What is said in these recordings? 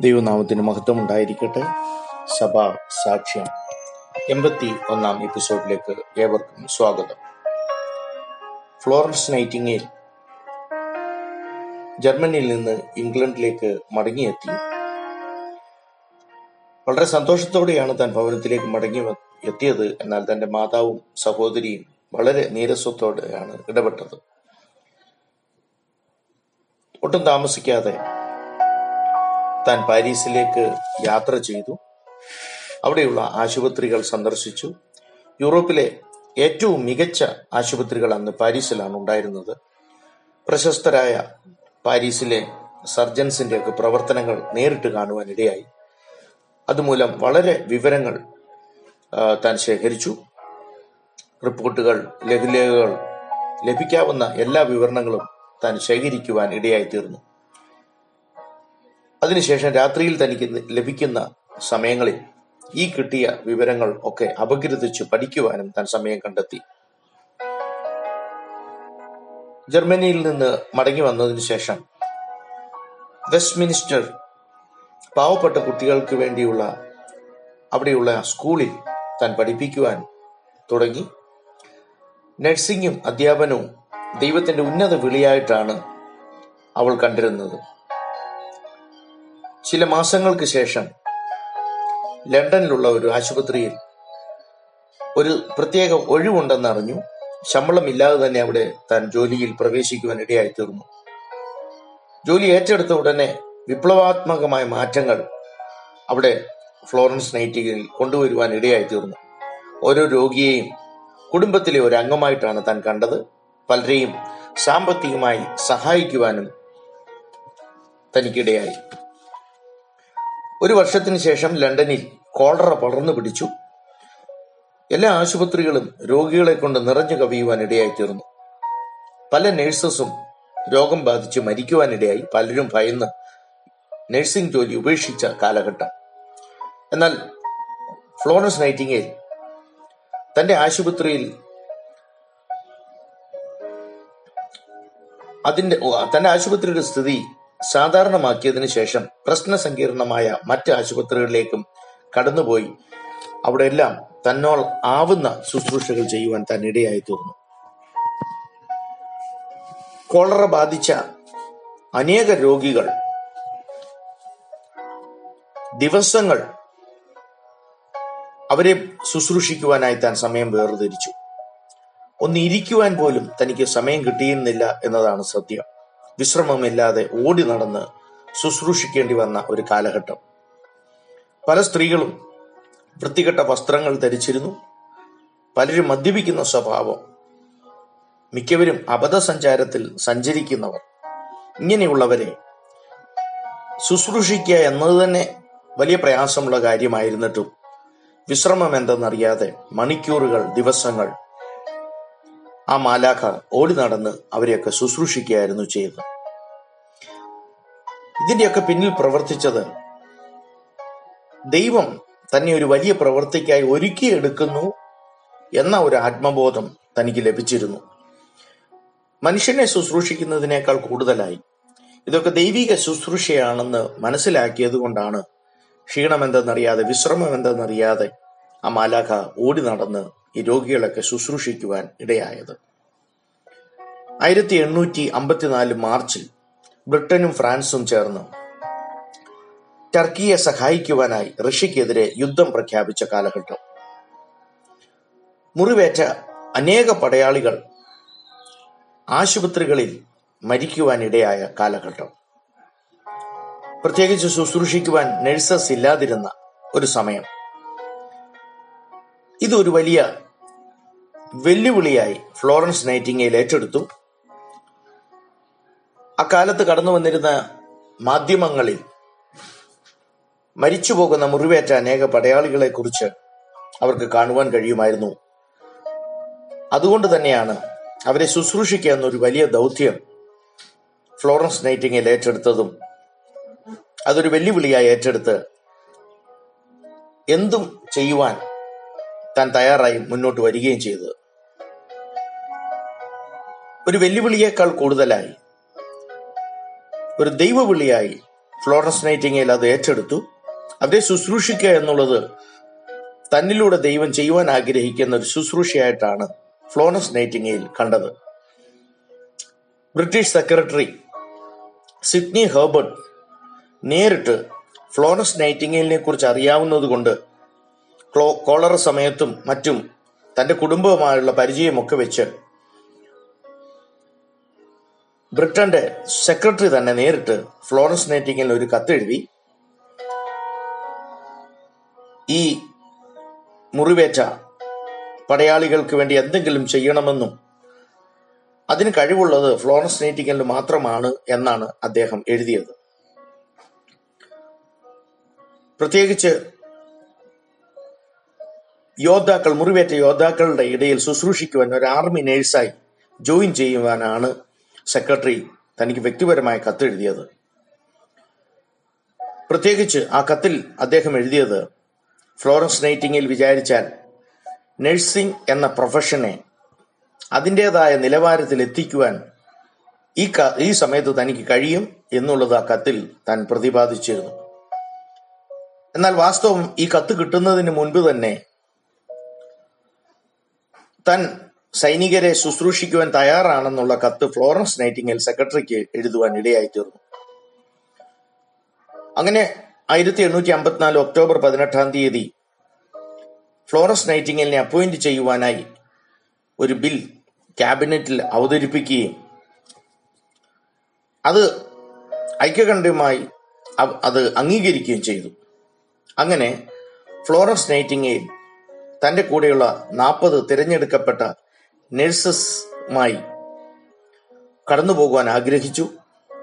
ദൈവനാമത്തിന് മഹത്വം ഉണ്ടായിരിക്കട്ടെ സഭാ സാക്ഷ്യം എൺപത്തി ഒന്നാം എപ്പിസോഡിലേക്ക് ഏവർക്കും സ്വാഗതം. ഫ്ലോറൻസ് നൈറ്റിംഗിൽ ജർമ്മനിയിൽ നിന്ന് ഇംഗ്ലണ്ടിലേക്ക് മടങ്ങിയെത്തി. വളരെ സന്തോഷത്തോടെയാണ് താൻ ഭവനത്തിലേക്ക് മടങ്ങി എത്തിയത്. എന്നാൽ തന്റെ മാതാവും സഹോദരിയും വളരെ നീരസ്വത്തോടെയാണ് ഇടപെട്ടത്. ഒട്ടും താമസിക്കാതെ താൻ പാരീസിലേക്ക് യാത്ര ചെയ്തു. അവിടെയുള്ള ആശുപത്രികൾ സന്ദർശിച്ചു. യൂറോപ്പിലെ ഏറ്റവും മികച്ച ആശുപത്രികൾ അന്ന് പാരീസിലാണ് ഉണ്ടായിരുന്നത്. പ്രശസ്തരായ പാരീസിലെ സർജൻസിന്റെ ഒക്കെ പ്രവർത്തനങ്ങൾ നേരിട്ട് കാണുവാനിടയായി. അതുമൂലം വളരെ വിവരങ്ങൾ താൻ ശേഖരിച്ചു. റിപ്പോർട്ടുകൾ ലഘുലേഖകൾ ലഭിക്കാവുന്ന എല്ലാ വിവരണങ്ങളും താൻ ശേഖരിക്കുവാൻ ഇടയായി തീർന്നു അതിനുശേഷം രാത്രിയിൽ തനിക്ക് ലഭിക്കുന്ന സമയങ്ങളിൽ ഈ കിട്ടിയ വിവരങ്ങൾ ഒക്കെ അപഗ്രഥിച്ചു പഠിക്കുവാനും താൻ സമയം കണ്ടെത്തി. ജർമ്മനിയിൽ നിന്ന് മടങ്ങി വന്നതിന് ശേഷം വെസ്റ്റ്മിനിസ്റ്റർ പാവപ്പെട്ട കുട്ടികൾക്ക് വേണ്ടിയുള്ള അവിടെയുള്ള സ്കൂളിൽ താൻ പഠിപ്പിക്കുവാൻ തുടങ്ങി. നഴ്സിംഗും അധ്യാപനവും ദൈവത്തിന്റെ ഉന്നത വിളിയായിട്ടാണ് അവൾ കണ്ടിരുന്നത്. ചില മാസങ്ങൾക്ക് ശേഷം ലണ്ടനിലുള്ള ഒരു ആശുപത്രിയിൽ ഒരു പ്രത്യേക ഒഴിവുണ്ടെന്ന് അറിഞ്ഞു ശമ്പളമില്ലാതെ തന്നെ അവിടെ താൻ ജോലിയിൽ പ്രവേശിക്കുവാൻ ഇടയായി തീർന്നു. ജോലി ഏറ്റെടുത്ത ഉടനെ വിപ്ലവാത്മകമായ മാറ്റങ്ങൾ അവിടെ ഫ്ലോറൻസ് നൈറ്റിംഗിൽ കൊണ്ടുവരുവാൻ ഇടയായി തീർന്നു. ഓരോ രോഗിയെയും കുടുംബത്തിലെ ഒരു അംഗമായിട്ടാണ് താൻ കണ്ടത്. പലരെയും സാമ്പത്തികമായി സഹായിക്കുവാനും തനിക്കിടയായി. ഒരു വർഷത്തിന് ശേഷം ലണ്ടനിൽ കോളറ പടർന്നു പിടിച്ചു. എല്ലാ ആശുപത്രികളും രോഗികളെ കൊണ്ട് നിറഞ്ഞു കവിയുവാൻ ഇടയായി തീർന്നു. പല നഴ്സസും രോഗം ബാധിച്ച് മരിക്കുവാനിടയായി പലരും ഭയന്ന് നഴ്സിംഗ് ജോലി ഉപേക്ഷിച്ച കാലഘട്ടം. എന്നാൽ ഫ്ലോറൻസ് നൈറ്റിംഗേൽ തന്റെ ആശുപത്രിയിൽ അതിന്റെ തന്റെ ആശുപത്രിയുടെ സ്ഥിതി സാധാരണമാക്കിയതിനു ശേഷം പ്രശ്ന സങ്കീർണമായ മറ്റ് ആശുപത്രികളിലേക്കും കടന്നുപോയി. അവിടെ എല്ലാം തന്നോൾ ആവുന്ന ശുശ്രൂഷകൾ ചെയ്യുവാൻ താൻ ഇടയായി തീർന്നു കോളറ ബാധിച്ച അനേക രോഗികൾ ദിവസങ്ങൾ അവരെ ശുശ്രൂഷിക്കുവാനായി താൻ സമയം വേർതിരിച്ചു. ഒന്ന് ഇരിക്കുവാൻ പോലും തനിക്ക് സമയം കിട്ടിയിരുന്നില്ല എന്നതാണ് സത്യം. വിശ്രമമില്ലാതെ ഓടി നടന്ന് ശുശ്രൂഷിക്കേണ്ടി വന്ന ഒരു കാലഘട്ടം. പല സ്ത്രീകളും വൃത്തികെട്ട വസ്ത്രങ്ങൾ ധരിച്ചിരുന്നു. പലരും മദ്യപിക്കുന്ന സ്വഭാവം. മിക്കവരും അബദ്ധസഞ്ചാരത്തിൽ സഞ്ചരിക്കുന്നവർ. ഇങ്ങനെയുള്ളവരെ ശുശ്രൂഷിക്കുക എന്നത് തന്നെ വലിയ പ്രയാസമുള്ള കാര്യമായിരുന്നിട്ടും വിശ്രമം എന്തെന്നറിയാതെ മണിക്കൂറുകൾ ദിവസങ്ങൾ ആ മാലാഖ ഓടി നടന്ന് അവരെയൊക്കെ ശുശ്രൂഷിക്കുകയായിരുന്നു ചെയ്തത് ഇതിന്റെയൊക്കെ പിന്നിൽ പ്രവർത്തിച്ചത് ദൈവം തന്നെ ഒരു വലിയ പ്രവൃത്തിക്കായി ഒരുക്കിയെടുക്കുന്നു എന്ന ഒരു ആത്മബോധം തനിക്ക് ലഭിച്ചിരുന്നു. മനുഷ്യനെ ശുശ്രൂഷിക്കുന്നതിനേക്കാൾ കൂടുതലായി. ഇതൊക്കെ ദൈവിക ശുശ്രൂഷയാണെന്ന് മനസ്സിലാക്കിയത് കൊണ്ടാണ് ക്ഷീണമെന്തെന്നറിയാതെ വിശ്രമം എന്തെന്നറിയാതെ ആ മാലാഖ ഓടി നടന്ന് ഈ രോഗികളൊക്കെ ശുശ്രൂഷിക്കുവാൻ ഇടയായത്. ആയിരത്തി എണ്ണൂറ്റി അമ്പത്തിനാല് മാർച്ചിൽ ബ്രിട്ടനും ഫ്രാൻസും ചേർന്ന് ടർക്കിയെ സഹായിക്കുവാനായി റഷ്യക്കെതിരെ യുദ്ധം പ്രഖ്യാപിച്ച കാലഘട്ടം. മുറിവേറ്റ അനേക പടയാളികൾ ആശുപത്രികളിൽ മരിക്കുവാനിടയായ കാലഘട്ടം. പ്രത്യേകിച്ച് ശുശ്രൂഷിക്കുവാൻ നഴ്സസ് ഇല്ലാതിരുന്ന ഒരു സമയം. ഇതൊരു വലിയ വെല്ലുവിളിയായി ഫ്ലോറൻസ് നൈറ്റിംഗേൽ ഏറ്റെടുത്തു. അക്കാലത്ത് കടന്നു വന്നിരുന്ന മാധ്യമങ്ങളിൽ മരിച്ചുപോകുന്ന മുറിവേറ്റ അനേക പടയാളികളെ കുറിച്ച് അവർക്ക് കാണുവാൻ കഴിയുമായിരുന്നു. അതുകൊണ്ട് തന്നെയാണ് അവരെ ശുശ്രൂഷിക്കുക എന്നൊരു വലിയ ദൗത്യം ഫ്ലോറൻസ് നൈറ്റിംഗയിൽ ഏറ്റെടുത്തതും അതൊരു വെല്ലുവിളിയായി ഏറ്റെടുത്ത് എന്തും ചെയ്യുവാൻ താൻ തയ്യാറായി മുന്നോട്ട് വരികയും ചെയ്തത് ഒരു വെല്ലുവിളിയേക്കാൾ കൂടുതലായി ഒരു ദൈവവിളിയായി ഫ്ലോറൻസ് നൈറ്റിംഗേൽ അത് ഏറ്റെടുത്തു. അവരെ ശുശ്രൂഷിക്കുക എന്നുള്ളത് തന്നിലൂടെ ദൈവം ചെയ്യുവാൻ ആഗ്രഹിക്കുന്ന ഒരു ശുശ്രൂഷയായിട്ടാണ് ഫ്ലോറൻസ് നൈറ്റിംഗേൽ കണ്ടത്. ബ്രിട്ടീഷ് സെക്രട്ടറി സിഡ്നി ഹെർബർട്ട് നേരിട്ട് ഫ്ലോറൻസ് നൈറ്റിങ്ങേലിനെ കുറിച്ച് അറിയാവുന്നതുകൊണ്ട് ക്ലോ കോളറ സമയത്തും മറ്റും തന്റെ കുടുംബവുമായുള്ള പരിചയമൊക്കെ വെച്ച് ബ്രിട്ടന്റെ സെക്രട്ടറി തന്നെ നേരിട്ട് ഫ്ലോറൻസ് നൈറ്റിംഗിൽ ഒരു കത്തെഴുതി ഈ മുറിവേറ്റ പടയാളികൾക്ക് വേണ്ടി എന്തെങ്കിലും ചെയ്യണമെന്നും അതിന് കഴിവുള്ളത് ഫ്ലോറൻസ് നൈറ്റിംഗിൽ മാത്രമാണ് എന്നാണ് അദ്ദേഹം എഴുതിയത്. പ്രത്യേകിച്ച് യോദ്ധാക്കൾ മുറിവേറ്റ യോദ്ധാക്കളുടെ ഇടയിൽ ശുശ്രൂഷിക്കുവാൻ ഒരു ആർമി നേഴ്സായി ജോയിൻ ചെയ്യുവാനാണ് സെക്രട്ടറി തനിക്ക് വ്യക്തിപരമായ കത്തെഴുതിയത് പ്രത്യേകിച്ച് ആ കത്തിൽ അദ്ദേഹം എഴുതിയത് ഫ്ലോറൻസ് നൈറ്റിങ്ങിൽ വിചാരിച്ചാൽ നഴ്സിംഗ് എന്ന പ്രൊഫഷനെ അതിന്റെതായ നിലവാരത്തിൽ എത്തിക്കുവാൻ ഈ ഈ സമയത്ത് തനിക്ക് കഴിയും എന്നുള്ളത് ആ കത്തിൽ താൻ പ്രതിപാദിച്ചിരുന്നു. എന്നാൽ വാസ്തവം ഈ കത്ത് കിട്ടുന്നതിന് മുൻപ് തന്നെ താൻ സൈനികരെ ശുശ്രൂഷിക്കുവാൻ തയ്യാറാണെന്നുള്ള കത്ത് ഫ്ലോറൻസ് നൈറ്റിംഗൽ സെക്രട്ടറിക്ക് എഴുതുവാൻ ഇടയായി തീർന്നു അങ്ങനെ ആയിരത്തി എണ്ണൂറ്റി അമ്പത്തിനാല് ഒക്ടോബർ പതിനെട്ടാം തീയതി ഫ്ലോറൻസ് നൈറ്റിംഗലിനെ അപ്പോയിന്റ് ചെയ്യുവാനായി ഒരു ബിൽ ക്യാബിനറ്റിൽ അവതരിപ്പിക്കുകയും അത് ഐക്യകണ്ഠ്യമായി അത് അംഗീകരിക്കുകയും ചെയ്തു. അങ്ങനെ ഫ്ലോറൻസ് നൈറ്റിങ്ങേൽ തന്റെ കൂടെയുള്ള നാൽപ്പത് തിരഞ്ഞെടുക്കപ്പെട്ട നഴ്സസുമായി കടന്നു പോകുവാൻ ആഗ്രഹിച്ചു.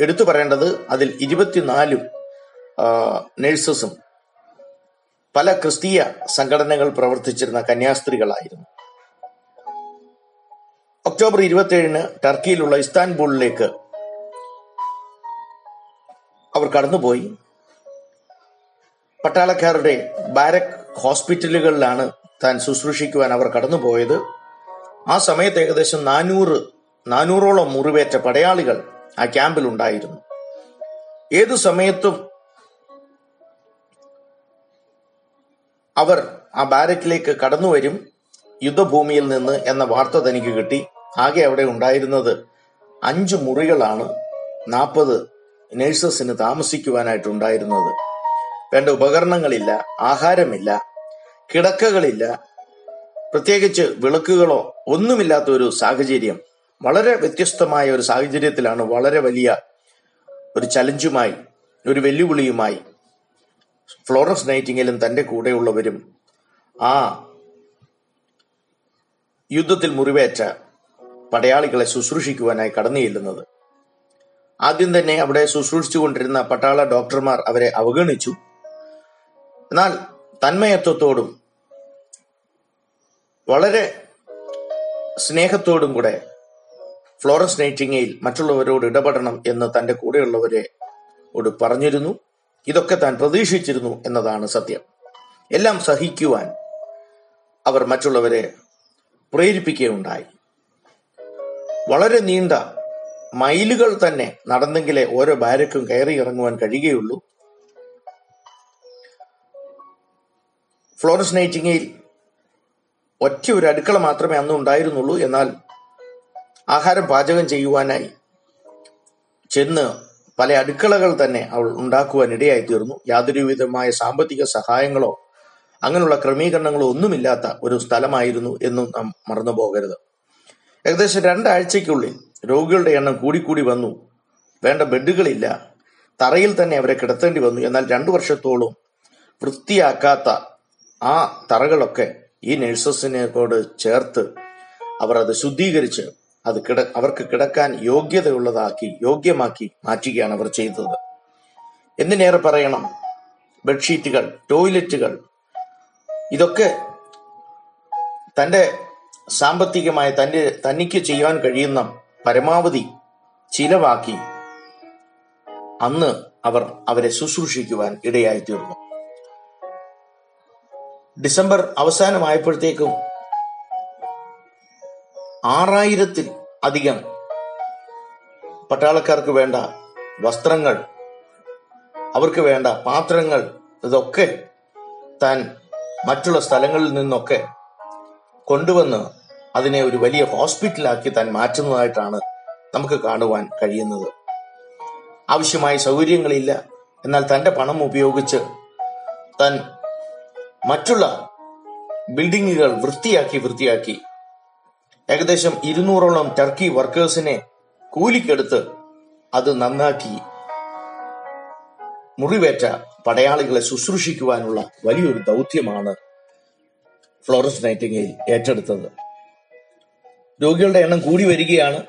എടുത്തു പറയേണ്ടത് അതിൽ ഇരുപത്തിനാലും നഴ്സസും പല ക്രിസ്തീയ സംഘടനകൾ പ്രവർത്തിച്ചിരുന്ന കന്യാസ്ത്രീകളായിരുന്നു. ഒക്ടോബർ ഇരുപത്തിയേഴിന് ടർക്കിയിലുള്ള ഇസ്താൻബൂളിലേക്ക് അവർ കടന്നുപോയി. പട്ടാളക്കാരുടെ ബാരക് ഹോസ്പിറ്റലുകളിലാണ് താൻ ശുശ്രൂഷിക്കുവാൻ അവർ കടന്നുപോയത്. ആ സമയത്ത് ഏകദേശം നാനൂറ് നാനൂറോളം മുറിവേറ്റ പടയാളികൾ ആ ക്യാമ്പിൽ ഉണ്ടായിരുന്നു. ഏതു സമയത്തും അവർ ആ ബാരക്കിലേക്ക് കടന്നു വരും. യുദ്ധഭൂമിയിൽ നിന്ന് എന്ന വാർത്ത തനിക്ക് കിട്ടി. ആകെ അവിടെ ഉണ്ടായിരുന്നത് അഞ്ചു മുറികളാണ് നാൽപ്പത് നഴ്സസിന് താമസിക്കുവാനായിട്ടുണ്ടായിരുന്നത്. വേണ്ട ഉപകരണങ്ങളില്ല ആഹാരമില്ല കിടക്കകളില്ല. പ്രത്യേകിച്ച് വിളക്കുകളോ ഒന്നുമില്ലാത്ത ഒരു സാഹചര്യം. വളരെ വ്യത്യസ്തമായ ഒരു സാഹചര്യത്തിലാണ് വളരെ വലിയ ഒരു ചലഞ്ചുമായി ഒരു വെല്ലുവിളിയുമായി ഫ്ലോറൻസ് നൈറ്റിംഗലും തന്റെ കൂടെയുള്ളവരും ആ യുദ്ധത്തിൽ മുറിവേറ്റ പടയാളികളെ ശുശ്രൂഷിക്കുവാനായി കടന്നു ചെല്ലുന്നത്. ആദ്യം തന്നെ അവിടെ ശുശ്രൂഷിച്ചുകൊണ്ടിരുന്ന പട്ടാള ഡോക്ടർമാർ അവരെ അവഗണിച്ചു. എന്നാൽ തന്മയത്വത്തോടും വളരെ സ്നേഹത്തോടും കൂടെ ഫ്ലോറൻസ് നൈറ്റിംഗയിൽ മറ്റുള്ളവരോട് ഇടപെടണം എന്ന് തന്റെ കൂടെയുള്ളവരെ ഓട് പറഞ്ഞിരുന്നു. ഇതൊക്കെ താൻ പ്രതീക്ഷിച്ചിരുന്നു എന്നതാണ് സത്യം. എല്ലാം സഹിക്കുവാൻ അവർ മറ്റുള്ളവരെ പ്രേരിപ്പിക്കുകയുണ്ടായി. വളരെ നീണ്ട മൈലുകൾ തന്നെ നടന്നെങ്കിലേ ഓരോ ബാരക്കും കയറി ഇറങ്ങുവാൻ കഴിയുകയുള്ളൂ. ഫ്ലോറൻസ് നൈറ്റിംഗയിൽ ഒറ്റ ഒരു അടുക്കള മാത്രമേ അന്ന് ഉണ്ടായിരുന്നുള്ളൂ. എന്നാൽ ആഹാരം പാചകം ചെയ്യുവാനായി ചെന്ന് പല അടുക്കളകൾ തന്നെ അവൾ ഉണ്ടാക്കുവാൻ ഇടയായി തീർന്നു യാതൊരു വിധമായ സാമ്പത്തിക സഹായങ്ങളോ അങ്ങനെയുള്ള ക്രമീകരണങ്ങളോ ഒന്നുമില്ലാത്ത ഒരു സ്ഥലമായിരുന്നു എന്നും നാം മറന്നു പോകരുത്. ഏകദേശം രണ്ടാഴ്ചയ്ക്കുള്ളിൽ രോഗികളുടെ എണ്ണം കൂടിക്കൂടി വന്നു. വേണ്ട ബെഡുകളില്ല. തറയിൽ തന്നെ അവരെ കിടത്തേണ്ടി വന്നു. എന്നാൽ രണ്ടു വർഷത്തോളം വൃത്തിയാക്കാത്ത ആ തറകളൊക്കെ ഈ നഴ്സസിനോട് ചേർത്ത് അവർ അത് ശുദ്ധീകരിച്ച് അത് കിട അവർക്ക് കിടക്കാൻ യോഗ്യതയുള്ളതാക്കി യോഗ്യമാക്കി മാറ്റുകയാണ് അവർ ചെയ്തത്. എന്തിനേറെ പറയണം? ബെഡ്ഷീറ്റുകൾ ടോയ്ലറ്റുകൾ ഇതൊക്കെ തന്റെ സാമ്പത്തികമായി തന്റെ തനിക്ക് ചെയ്യാൻ കഴിയുന്ന പരമാവധി ചിലവാക്കി അന്ന് അവർ അവരെ ശുശ്രൂഷിക്കുവാൻ ഇടയായി തീർന്നു ഡിസംബർ അവസാനമായപ്പോഴത്തേക്കും ആറായിരത്തിൽ അധികം പട്ടാളക്കാർക്ക് വേണ്ട വസ്ത്രങ്ങൾ അവർക്ക് വേണ്ട പാത്രങ്ങൾ ഇതൊക്കെ താൻ മറ്റുള്ള സ്ഥലങ്ങളിൽ നിന്നൊക്കെ കൊണ്ടുവന്ന് അതിനെ ഒരു വലിയ ഹോസ്പിറ്റലാക്കി താൻ മാറ്റുന്നതായിട്ടാണ് നമുക്ക് കാണുവാൻ കഴിയുന്നത്. ആവശ്യമായ സൗകര്യങ്ങളില്ല. എന്നാൽ തന്റെ പണം ഉപയോഗിച്ച് താൻ മറ്റുള്ള ബിൽഡിങ്ങുകൾ വൃത്തിയാക്കി വൃത്തിയാക്കി ഏകദേശം ഇരുന്നൂറോളം ടർക്കി വർക്കേഴ്സിനെ കൂലിക്കെടുത്ത് അത് നന്നാക്കി മുറിവേറ്റ പടയാളികളെ ശുശ്രൂഷിക്കുവാനുള്ള വലിയൊരു ദൗത്യമാണ് ഫ്ലോറൻസ് നൈറ്റിംഗേൽ ഏറ്റെടുത്തത്. രോഗികളുടെ എണ്ണം കൂടി വരികയാണ്.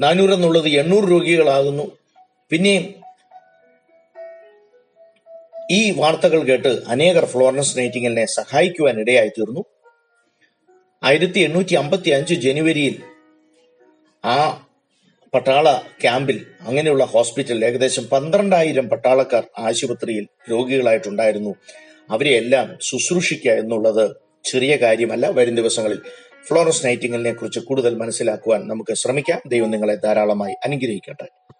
നാനൂറ് എന്നുള്ളത് എണ്ണൂറ് രോഗികളാകുന്നു. പിന്നെയും ഈ വാർത്തകൾ കേട്ട് അനേകർ ഫ്ലോറൻസ് നൈറ്റിംഗലിനെ സഹായിക്കുവാൻ ഇടയായി തീർന്നു ആയിരത്തി എണ്ണൂറ്റി അമ്പത്തി അഞ്ച് ജനുവരിയിൽ ആ പട്ടാള ക്യാമ്പിൽ അങ്ങനെയുള്ള ഹോസ്പിറ്റലിൽ ഏകദേശം പന്ത്രണ്ടായിരം പട്ടാളക്കാർ ആശുപത്രിയിൽ രോഗികളായിട്ടുണ്ടായിരുന്നു. അവരെ എല്ലാം ശുശ്രൂഷിക്കുക എന്നുള്ളത് ചെറിയ കാര്യമല്ല. വരും ദിവസങ്ങളിൽ ഫ്ലോറൻസ് നൈറ്റിംഗലിനെ കുറിച്ച് കൂടുതൽ മനസ്സിലാക്കുവാൻ നമുക്ക് ശ്രമിക്കാം. ദൈവം നിങ്ങളെ ധാരാളമായി അനുഗ്രഹിക്കട്ടെ.